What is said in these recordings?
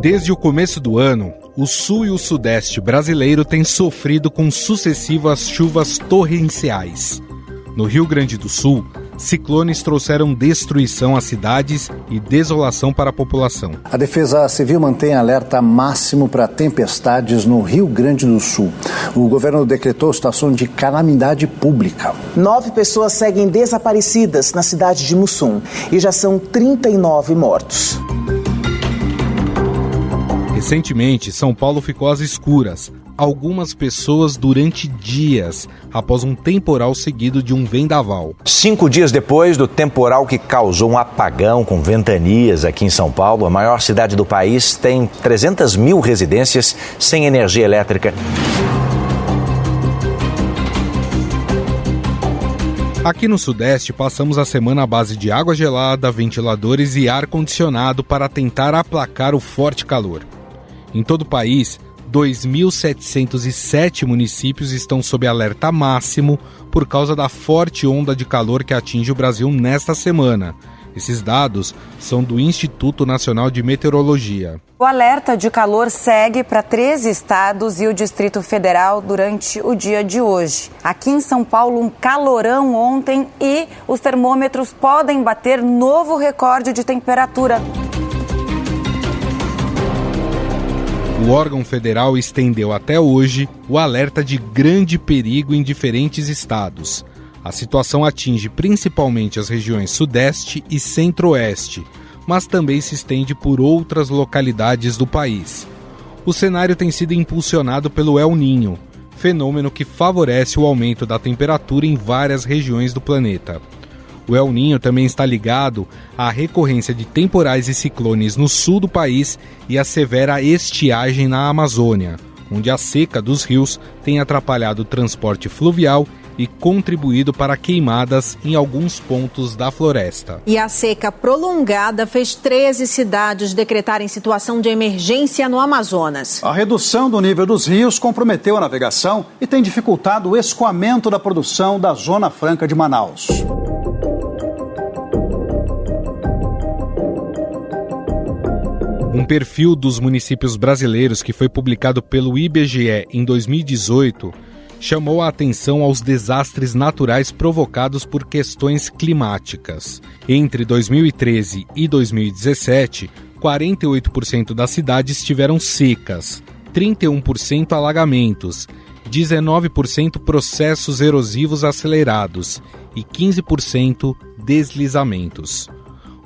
Desde o começo do ano, o sul e o sudeste brasileiro têm sofrido com sucessivas chuvas torrenciais. No Rio Grande do Sul, ciclones trouxeram destruição às cidades e desolação para a população. A Defesa Civil mantém alerta máximo para tempestades no Rio Grande do Sul. O governo decretou situação de calamidade pública. Nove pessoas seguem desaparecidas na cidade de Mussum e já são 39 mortos. Recentemente, São Paulo ficou às escuras. Algumas pessoas durante dias, após um temporal seguido de um vendaval. Cinco dias depois do temporal que causou um apagão com ventanias aqui em São Paulo, a maior cidade do país tem 300 mil residências sem energia elétrica. Aqui no Sudeste, passamos a semana à base de água gelada, ventiladores e ar-condicionado para tentar aplacar o forte calor. Em todo o país, 2.707 municípios estão sob alerta máximo por causa da forte onda de calor que atinge o Brasil nesta semana. Esses dados são do Instituto Nacional de Meteorologia. O alerta de calor segue para 13 estados e o Distrito Federal durante o dia de hoje. Aqui em São Paulo, um calorão ontem e os termômetros podem bater novo recorde de temperatura. O órgão federal estendeu até hoje o alerta de grande perigo em diferentes estados. A situação atinge principalmente as regiões Sudeste e Centro-Oeste, mas também se estende por outras localidades do país. O cenário tem sido impulsionado pelo El Ninho, fenômeno que favorece o aumento da temperatura em várias regiões do planeta. O El Ninho também está ligado à recorrência de temporais e ciclones no sul do país e à severa estiagem na Amazônia, onde a seca dos rios tem atrapalhado o transporte fluvial e contribuído para queimadas em alguns pontos da floresta. E a seca prolongada fez 13 cidades decretarem situação de emergência no Amazonas. A redução do nível dos rios comprometeu a navegação e tem dificultado o escoamento da produção da Zona Franca de Manaus. Um perfil dos municípios brasileiros que foi publicado pelo IBGE em 2018 chamou a atenção aos desastres naturais provocados por questões climáticas. Entre 2013 e 2017, 48% das cidades tiveram secas, 31% alagamentos, 19% processos erosivos acelerados e 15% deslizamentos.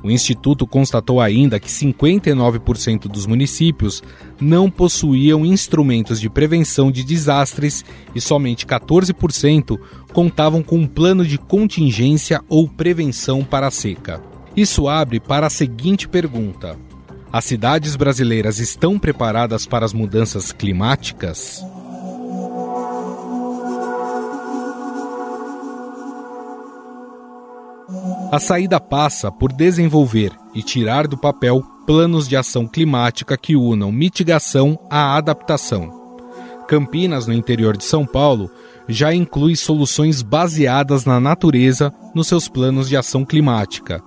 O Instituto constatou ainda que 59% dos municípios não possuíam instrumentos de prevenção de desastres e somente 14% contavam com um plano de contingência ou prevenção para a seca. Isso abre para a seguinte pergunta: As cidades brasileiras estão preparadas para as mudanças climáticas? A saída passa por desenvolver e tirar do papel planos de ação climática que unam mitigação à adaptação. Campinas, no interior de São Paulo, já inclui soluções baseadas na natureza nos seus planos de ação climática.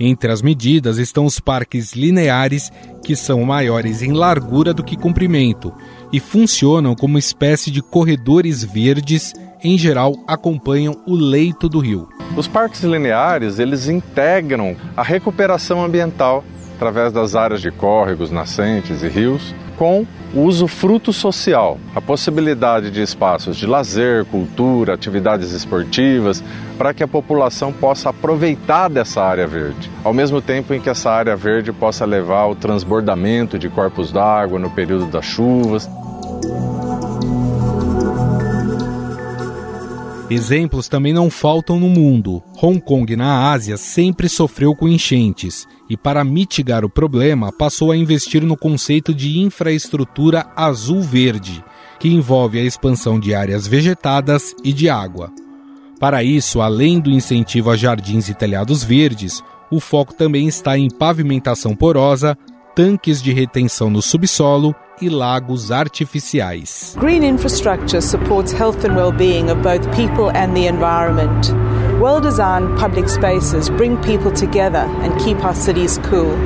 Entre as medidas estão os parques lineares, que são maiores em largura do que comprimento e funcionam como espécie de corredores verdes, em geral acompanham o leito do rio. Os parques lineares, eles integram a recuperação ambiental através das áreas de córregos, nascentes e rios, com o uso fruto social, a possibilidade de espaços de lazer, cultura, atividades esportivas, para que a população possa aproveitar dessa área verde, ao mesmo tempo em que essa área verde possa levar ao transbordamento de corpos d'água no período das chuvas. Exemplos também não faltam no mundo. Hong Kong, na Ásia, sempre sofreu com enchentes e, para mitigar o problema, passou a investir no conceito de infraestrutura azul-verde, que envolve a expansão de áreas vegetadas e de água. Para isso, além do incentivo a jardins e telhados verdes, o foco também está em pavimentação porosa, tanques de retenção no subsolo e lagos artificiais. Green infrastructure supports health and well-being of both people and the environment. Well designed public spaces bring people together and keep our cities cool.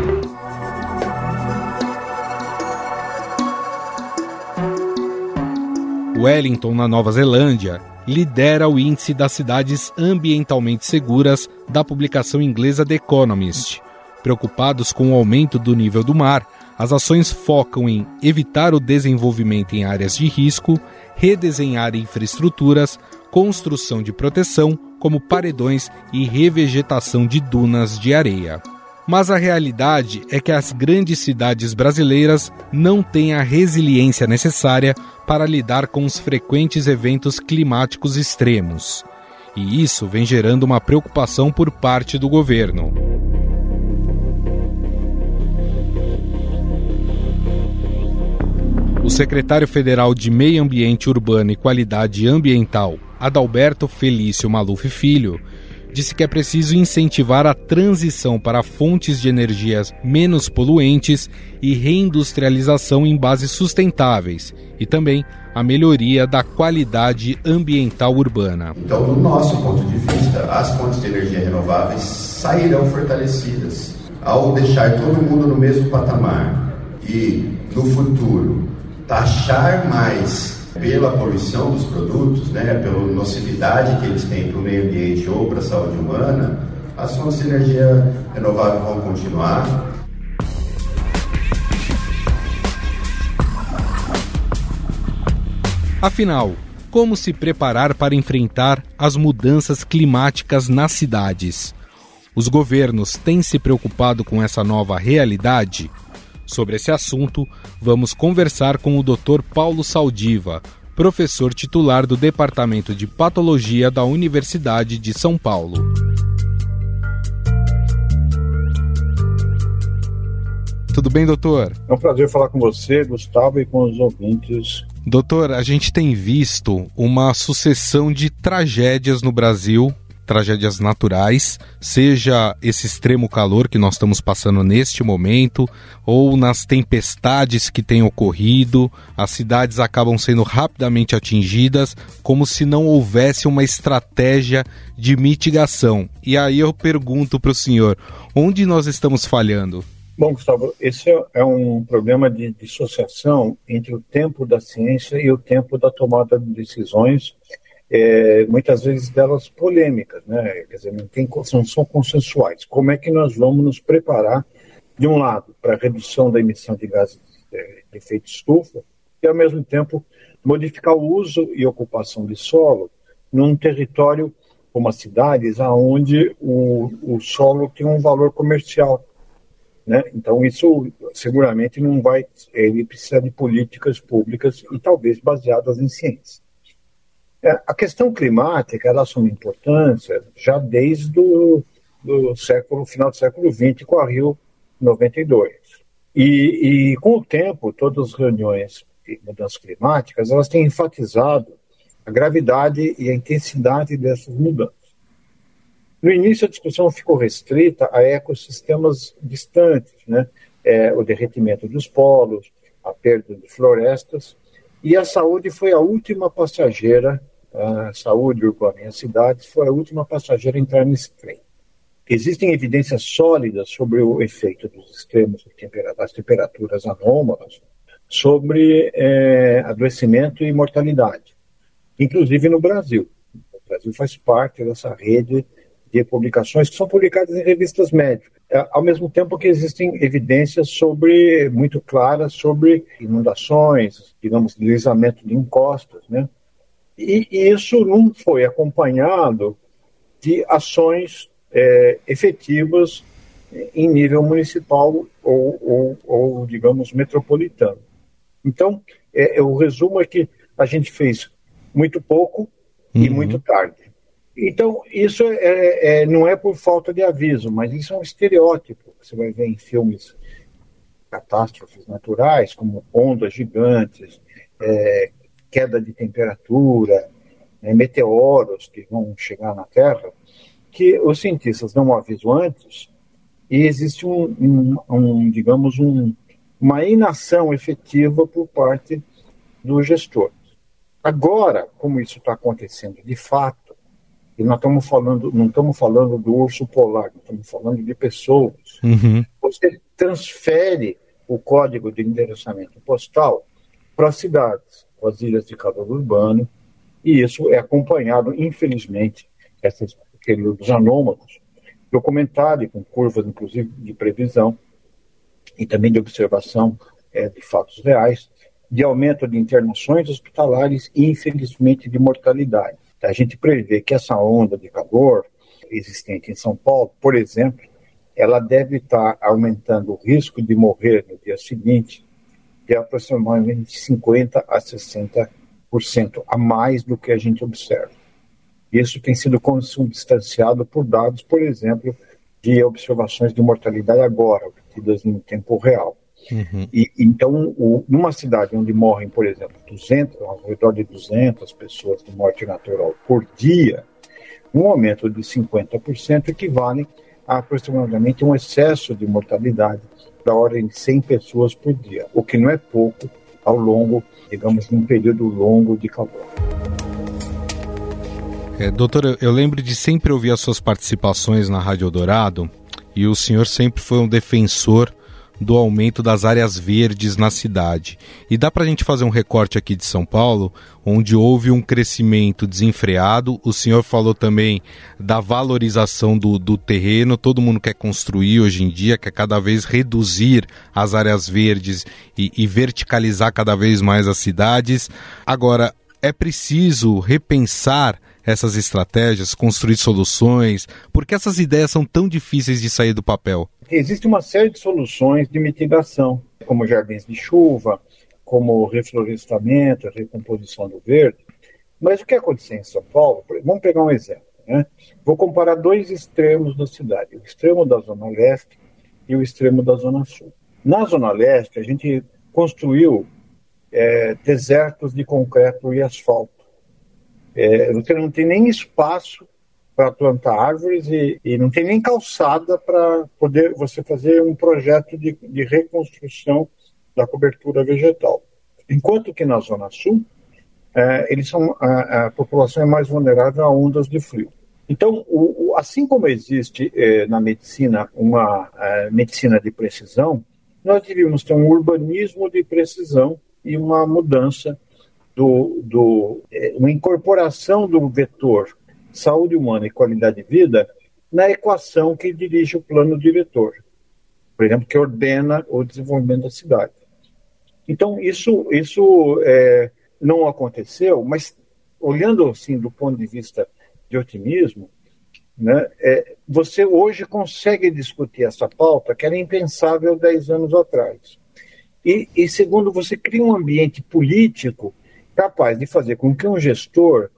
Wellington, na Nova Zelândia, lidera o índice das cidades ambientalmente seguras da publicação inglesa The Economist. Preocupados com o aumento do nível do mar, as ações focam em evitar o desenvolvimento em áreas de risco, redesenhar infraestruturas, construção de proteção, como paredões e revegetação de dunas de areia. Mas a realidade é que as grandes cidades brasileiras não têm a resiliência necessária para lidar com os frequentes eventos climáticos extremos. E isso vem gerando uma preocupação por parte do governo. O secretário federal de Meio Ambiente Urbano e Qualidade Ambiental, Adalberto Felício Maluf Filho, disse que é preciso incentivar a transição para fontes de energias menos poluentes e reindustrialização em bases sustentáveis e também a melhoria da qualidade ambiental urbana. Então, do nosso ponto de vista, as fontes de energia renováveis sairão fortalecidas ao deixar todo mundo no mesmo patamar e no futuro taxar mais pela poluição dos produtos, né, pela nocividade que eles têm para o meio ambiente ou para a saúde humana, as fontes de energia renovável vão continuar. Afinal, como se preparar para enfrentar as mudanças climáticas nas cidades? Os governos têm se preocupado com essa nova realidade? Sobre esse assunto, vamos conversar com o Dr. Paulo Saldiva, professor titular do Departamento de Patologia da Universidade de São Paulo. Tudo bem, doutor? É um prazer falar com você, Gustavo, e com os ouvintes. Doutor, a gente tem visto uma sucessão de tragédias no Brasil tragédias naturais, seja esse extremo calor que nós estamos passando neste momento, ou nas tempestades que têm ocorrido, as cidades acabam sendo rapidamente atingidas, como se não houvesse uma estratégia de mitigação. E aí eu pergunto para o senhor, onde nós estamos falhando? Bom, Gustavo, esse é, é um problema de dissociação entre o tempo da ciência e o tempo da tomada de decisões é, muitas vezes delas polêmicas, né? Quer dizer, não, tem, não são consensuais. Como é que nós vamos nos preparar, de um lado, para a redução da emissão de gases é, de efeito estufa, e, ao mesmo tempo, modificar o uso e ocupação de solo num território como as cidades, aonde o, o solo tem um valor comercial. Né? Então, isso seguramente não vai. Ele precisa de políticas públicas e talvez baseadas em ciência. É, a questão climática ela assume importância já desde o do século, final do século XX, com a Rio 92. E, e com o tempo, todas as reuniões de mudanças climáticas, elas têm enfatizado a gravidade e a intensidade dessas mudanças. No início, a discussão ficou restrita a ecossistemas distantes, né? É, o derretimento dos polos, a perda de florestas, e a saúde foi a última passageira a saúde urbana e as cidades foi a última passageira a entrar nesse trem. Existem evidências sólidas sobre o efeito dos extremos das temperaturas anômalas sobre é, adoecimento e mortalidade, inclusive no Brasil. O Brasil faz parte dessa rede de publicações que são publicadas em revistas médicas, é, ao mesmo tempo que existem evidências sobre muito claras sobre inundações, digamos, deslizamento de encostas, né? E, isso não foi acompanhado de ações é, efetivas em nível municipal ou, ou, ou digamos, metropolitano. Então, é, é, o resumo é que a gente fez muito pouco uhum. e muito tarde. Então, isso é, é, é, não é por falta de aviso, mas isso é um estereótipo. Você vai ver em filmes catástrofes naturais, como ondas gigantes, é, queda de temperatura, né, meteoros que vão chegar na Terra, que os cientistas dão um aviso antes e existe um, um, um digamos, um, uma inação efetiva por parte dos gestores. Agora, como isso está acontecendo de fato, e nós estamos falando, não estamos falando do urso polar, estamos falando de pessoas. Uhum. Você transfere o código de endereçamento postal para as cidades, para as ilhas de calor urbano, e isso é acompanhado, infelizmente, esses períodos anômalos, documentário com curvas, inclusive, de previsão e também de observação é, de fatos reais, de aumento de internações hospitalares e, infelizmente, de mortalidade. A gente prevê que essa onda de calor existente em São Paulo, por exemplo, ela deve estar aumentando o risco de morrer no dia seguinte de aproximadamente 50 a 60% a mais do que a gente observa. Isso tem sido consubstanciado por dados, por exemplo, de observações de mortalidade agora, obtidas em tempo real. Uhum. E, então, o, numa cidade onde morrem, por exemplo, 200, ao redor de 200 pessoas de morte natural por dia, um aumento de 50% equivale a aproximadamente um excesso de mortalidade da ordem de 100 pessoas por dia, o que não é pouco ao longo, digamos, de um período longo de calor. É, doutor, eu lembro de sempre ouvir as suas participações na Rádio Dourado e o senhor sempre foi um defensor do aumento das áreas verdes na cidade. E dá para a gente fazer um recorte aqui de São Paulo, onde houve um crescimento desenfreado. O senhor falou também da valorização do, do terreno. Todo mundo quer construir hoje em dia, quer cada vez reduzir as áreas verdes e, e verticalizar cada vez mais as cidades. Agora, é preciso repensar essas estratégias, construir soluções? Por que essas ideias são tão difíceis de sair do papel? Existe uma série de soluções de mitigação, como jardins de chuva, como reflorestamento, recomposição do verde. Mas o que aconteceu em São Paulo? Vamos pegar um exemplo. Né? Vou comparar dois extremos da cidade: o extremo da Zona Leste e o extremo da Zona Sul. Na Zona Leste, a gente construiu é, desertos de concreto e asfalto é, você não tem nem espaço para plantar árvores e, e, não tem nem calçada para poder você fazer um projeto de, de, reconstrução da cobertura vegetal. Enquanto que na Zona Sul, é, eles são, a, a, população é mais vulnerável a ondas de frio. Então, o, o, assim como existe é, na medicina uma é, medicina de precisão, nós devíamos ter um urbanismo de precisão e uma mudança do, do, é, uma incorporação do vetor saúde humana e qualidade de vida na equação que dirige o plano diretor, por exemplo, que ordena o desenvolvimento da cidade. Então, isso, isso é, não aconteceu, mas olhando assim do ponto de vista de otimismo, né, é, você hoje consegue discutir essa pauta que era impensável 10 anos atrás. E, e segundo, você cria um ambiente político capaz de fazer com que um gestor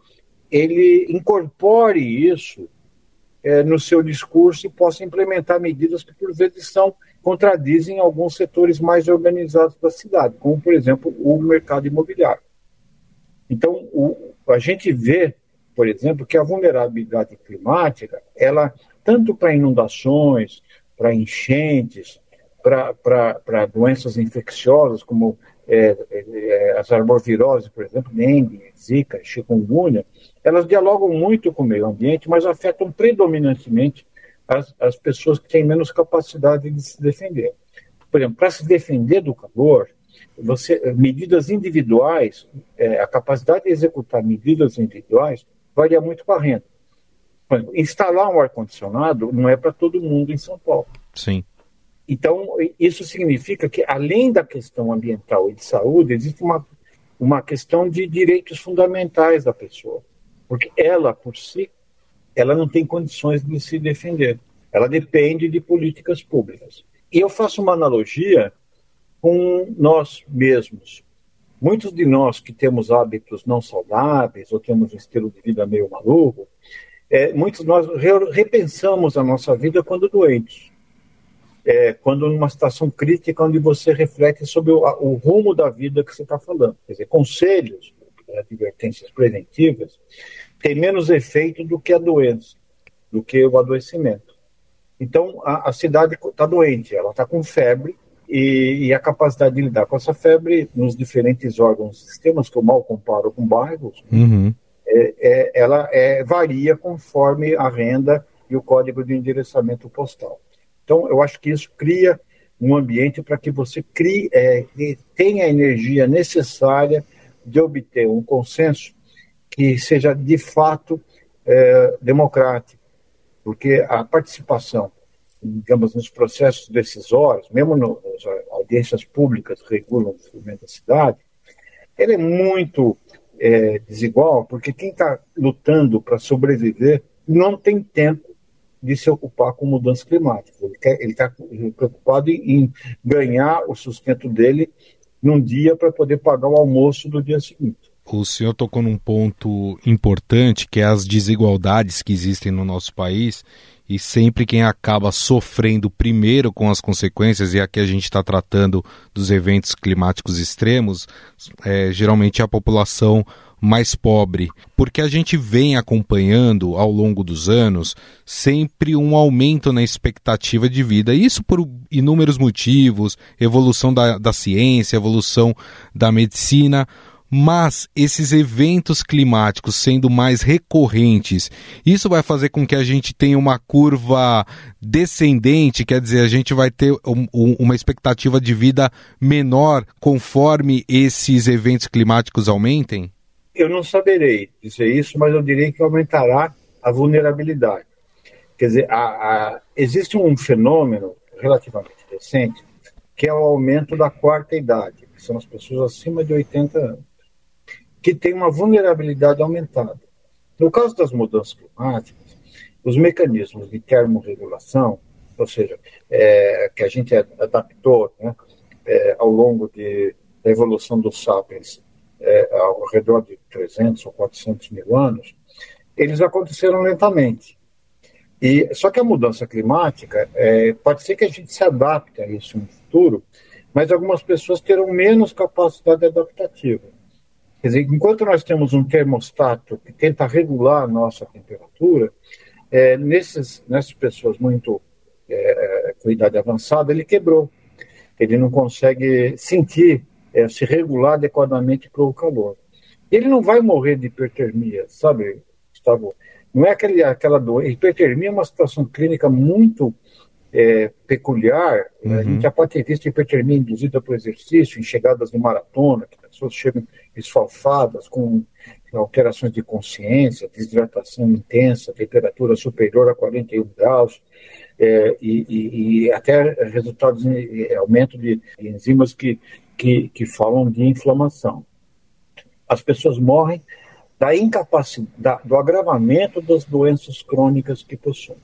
ele incorpore isso é, no seu discurso e possa implementar medidas que por vezes são contradizem alguns setores mais organizados da cidade, como por exemplo o mercado imobiliário. Então o, a gente vê, por exemplo, que a vulnerabilidade climática, ela tanto para inundações, para enchentes, para doenças infecciosas como é, é, as arboviroses, por exemplo, dengue, zika, chikungunya, elas dialogam muito com o meio ambiente, mas afetam predominantemente as, as pessoas que têm menos capacidade de se defender. Por exemplo, para se defender do calor, você, medidas individuais, é, a capacidade de executar medidas individuais varia muito com a renda. Instalar um ar-condicionado não é para todo mundo em São Paulo. Sim. Então, isso significa que, além da questão ambiental e de saúde, existe uma, uma questão de direitos fundamentais da pessoa. Porque ela, por si, ela não tem condições de se defender. Ela depende de políticas públicas. E eu faço uma analogia com nós mesmos. Muitos de nós que temos hábitos não saudáveis ou temos um estilo de vida meio maluco, é, muitos de nós repensamos a nossa vida quando doentes é, quando numa situação crítica onde você reflete sobre o, o rumo da vida que você está falando. Quer dizer, conselhos, advertências preventivas, têm menos efeito do que a doença, do que o adoecimento. Então, a, a cidade está doente, ela está com febre, e, e, a capacidade de lidar com essa febre nos diferentes órgãos e sistemas, que eu mal comparo com bairros, uhum. é, é, ela é, varia conforme a renda e o código de endereçamento postal. Então, eu acho que isso cria um ambiente para que você crie, é, tenha a energia necessária de obter um consenso que seja de fato é, democrático, porque a participação, digamos, nos processos decisórios, mesmo nas audiências públicas que regulam o desenvolvimento da cidade, ele é muito é, desigual, porque quem está lutando para sobreviver não tem tempo de se ocupar com mudança climática. Ele está preocupado em, em ganhar o sustento dele num dia para poder pagar o almoço do dia seguinte. O senhor tocou num ponto importante, que é as desigualdades que existem no nosso país, e sempre quem acaba sofrendo primeiro com as consequências, e aqui a gente está tratando dos eventos climáticos extremos, é geralmente é a população mais pobre, porque a gente vem acompanhando ao longo dos anos sempre um aumento na expectativa de vida, isso por inúmeros motivos, evolução da, da ciência, evolução da medicina, mas esses eventos climáticos sendo mais recorrentes, isso vai fazer com que a gente tenha uma curva descendente, quer dizer, a gente vai ter um, um, uma expectativa de vida menor conforme esses eventos climáticos aumentem? Eu não saberei dizer isso, mas eu direi que aumentará a vulnerabilidade. Quer dizer, a, a, existe um fenômeno relativamente recente, que é o aumento da quarta idade, que são as pessoas acima de 80 anos, que tem uma vulnerabilidade aumentada. No caso das mudanças climáticas, os mecanismos de termorregulação, ou seja, é, que a gente adaptou né, é, ao longo de, da evolução dos sapiens é, ao redor de 300 ou 400 mil anos, eles aconteceram lentamente. E, só que a mudança climática, é, pode ser que a gente se adapte a isso no futuro, mas algumas pessoas terão menos capacidade adaptativa. Quer dizer, enquanto nós temos um termostato que tenta regular a nossa temperatura, é, nesses, nessas pessoas muito é, com idade avançada, ele quebrou. Ele não consegue sentir é, se regular adequadamente para o calor. Ele não vai morrer de hipertermia, sabe, Gustavo? Não é aquele, aquela doença. Hipertermia é uma situação clínica muito é, peculiar. Uhum. A gente já pode ter visto hipertermia induzida por exercício, em chegadas de maratona, que pessoas chegam esfalfadas, com alterações de consciência, desidratação intensa, temperatura superior a 41 graus, é, e, e, e, até resultados em aumento de enzimas que que, que falam de inflamação. As pessoas morrem da incapacidade, do agravamento das doenças crônicas que possuem.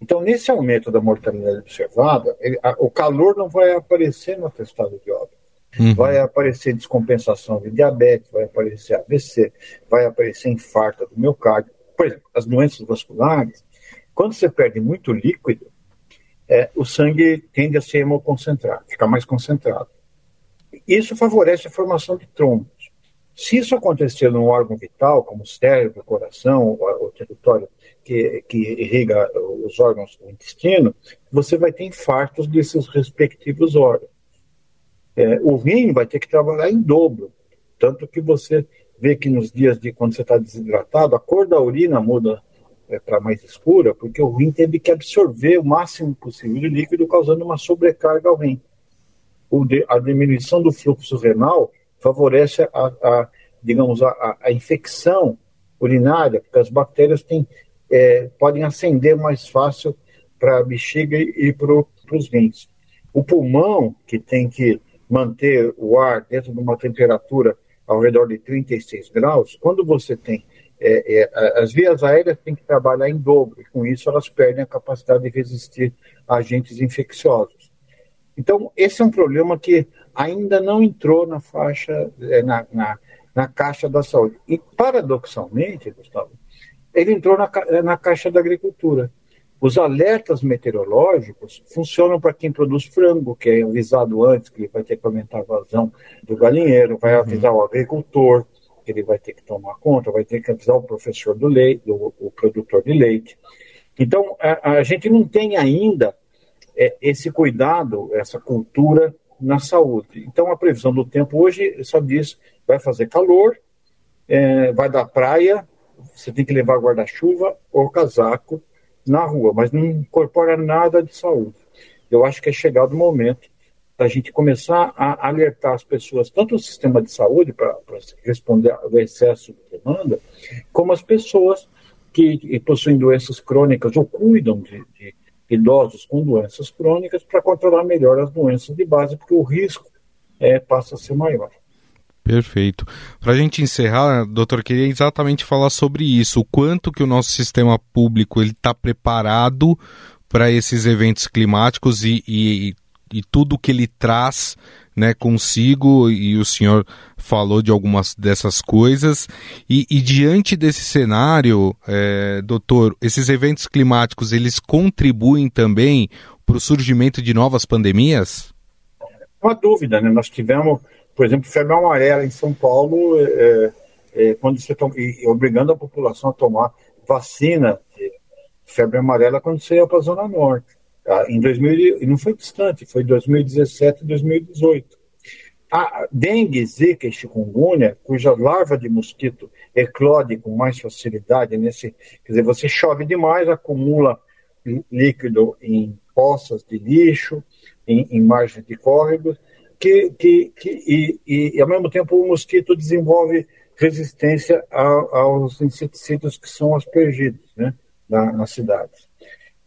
Então, nesse aumento da mortalidade observada, ele, a, o calor não vai aparecer no atestado de óbito. Uhum. Vai aparecer descompensação de diabetes, vai aparecer AVC, vai aparecer infarto do miocárdio. Por exemplo, as doenças vasculares, quando você perde muito líquido, é, o sangue tende a ser hemoconcentrado, ficar mais concentrado. Isso favorece a formação de trombos. Se isso acontecer num órgão vital, como o cérebro, o coração, o, território que, que irriga os órgãos do intestino, você vai ter infartos desses respectivos órgãos. É, o rim vai ter que trabalhar em dobro, tanto que você vê que nos dias de quando você está desidratado, a cor da urina muda é, para mais escura, porque o rim teve que absorver o máximo possível de líquido, causando uma sobrecarga ao rim a diminuição do fluxo renal favorece a, a digamos, a, a, infecção urinária, porque as bactérias têm, é, podem ascender mais fácil para a bexiga e para os rins. O pulmão, que tem que manter o ar dentro de uma temperatura ao redor de 36 graus, quando você tem é, é, as vias aéreas têm que trabalhar em dobro, e com isso elas perdem a capacidade de resistir a agentes infecciosos. Então, esse é um problema que ainda não entrou na faixa, eh, na, na, na caixa da saúde. E, paradoxalmente, Gustavo, ele entrou na, eh, na caixa da agricultura. Os alertas meteorológicos funcionam para quem produz frango, que é avisado antes que ele vai ter que aumentar a vazão do galinheiro, vai uhum. avisar o agricultor, que ele vai ter que tomar conta, vai ter que avisar o professor do leite, o, o produtor de leite. Então, a, a gente não tem ainda é, esse cuidado, essa cultura na saúde. Então, a previsão do tempo hoje só diz vai fazer calor é, vai da praia, você tem que levar guarda-chuva ou casaco na rua, mas não incorpora nada de saúde. Eu acho que é chegado o momento da gente começar a alertar as pessoas, tanto o sistema de saúde, para responder ao excesso de demanda, como as pessoas que, que possuem doenças crônicas ou cuidam de, de idosos com doenças crônicas para controlar melhor as doenças de base, porque o risco é, passa a ser maior. Perfeito. Para a gente encerrar, doutor, queria exatamente falar sobre isso. O quanto que o nosso sistema público ele está preparado para esses eventos climáticos e, e, e tudo que ele traz né, consigo, e o senhor falou de algumas dessas coisas. E, e diante desse cenário, é, doutor, esses eventos climáticos eles contribuem também para o surgimento de novas pandemias? Não há dúvida, né? Nós tivemos por exemplo, febre amarela em São Paulo, é, é, quando você toma, e, obrigando a população a tomar vacina febre amarela quando você ia para a Zona Norte. Tá? Em 2000, e não foi distante, foi 2017 e 2018. A dengue, zika e chikungunya, cuja larva de mosquito eclode com mais facilidade nesse, quer dizer, você chove demais, acumula líquido em poças de lixo, em, em margens de córregos, que, que, que e, e, e, ao mesmo tempo o mosquito desenvolve resistência a, aos inseticidas que são aspergidos né, na, nas cidades.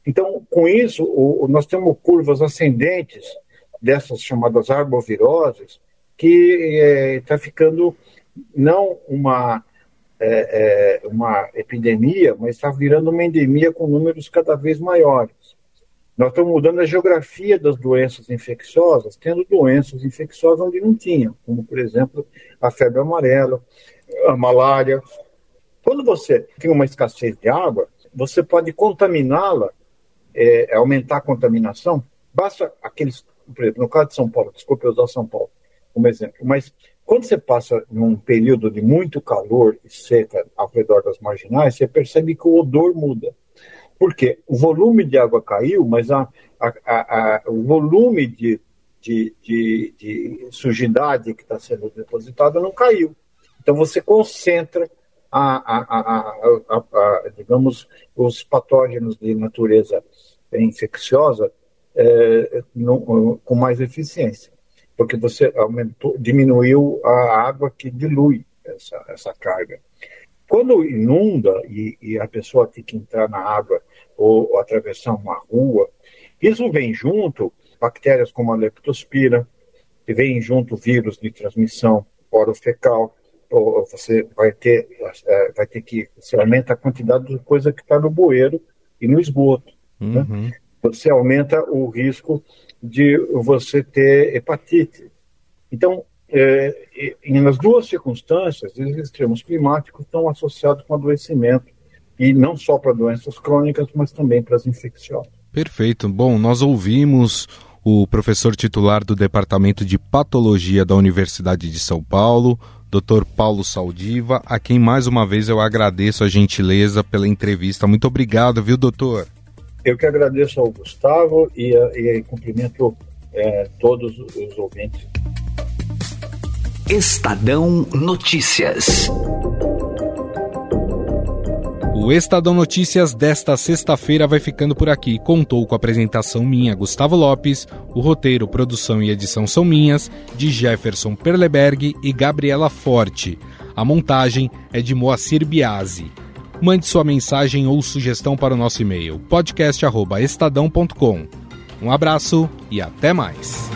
Então, com isso, o, nós temos curvas ascendentes dessas chamadas arboviroses, que está é, ficando não uma, é, é, uma epidemia, mas está virando uma endemia com números cada vez maiores. Nós estamos mudando a geografia das doenças infecciosas, tendo doenças infecciosas onde não tinha, como, por exemplo, a febre amarela, a malária. Quando você tem uma escassez de água, você pode contaminá-la, é, aumentar a contaminação. Basta aqueles, por exemplo, no caso de São Paulo, desculpe usar São Paulo como exemplo, mas quando você passa num período de muito calor e seca ao redor das marginais, você percebe que o odor muda. Porque o volume de água caiu, mas a, a, a, o volume de, de, de, de sujidade que está sendo depositada não caiu. Então você concentra a, digamos, os patógenos de natureza infecciosa é, no, com mais eficiência, porque você aumentou, diminuiu a água que dilui essa, essa carga. Quando inunda e, e, a pessoa tem que entrar na água ou, ou, atravessar uma rua, isso vem junto bactérias como a leptospira, vem junto vírus de transmissão orofecal, ou você vai ter, é, vai ter que, você aumenta a quantidade de coisa que está no bueiro e no esgoto. Né? Uhum. Né? Você aumenta o risco de você ter hepatite. Então, é, nas duas circunstâncias, os extremos climáticos estão associados com adoecimento, e não só para doenças crônicas, mas também para as infecciosas. Perfeito. Bom, nós ouvimos o professor titular do Departamento de Patologia da Universidade de São Paulo, Dr. Paulo Saldiva, a quem mais uma vez eu agradeço a gentileza pela entrevista. Muito obrigado, viu, doutor? Eu que agradeço ao Gustavo e, e cumprimento é, todos os ouvintes. Estadão Notícias. O Estadão Notícias desta sexta-feira vai ficando por aqui. Contou com a apresentação minha, Gustavo Lopes. O roteiro, produção e edição são minhas, de Jefferson Perleberg e Gabriela Forte. A montagem é de Moacir Biasi. Mande sua mensagem ou sugestão para o nosso e-mail podcast@estadão.com. Um abraço e até mais.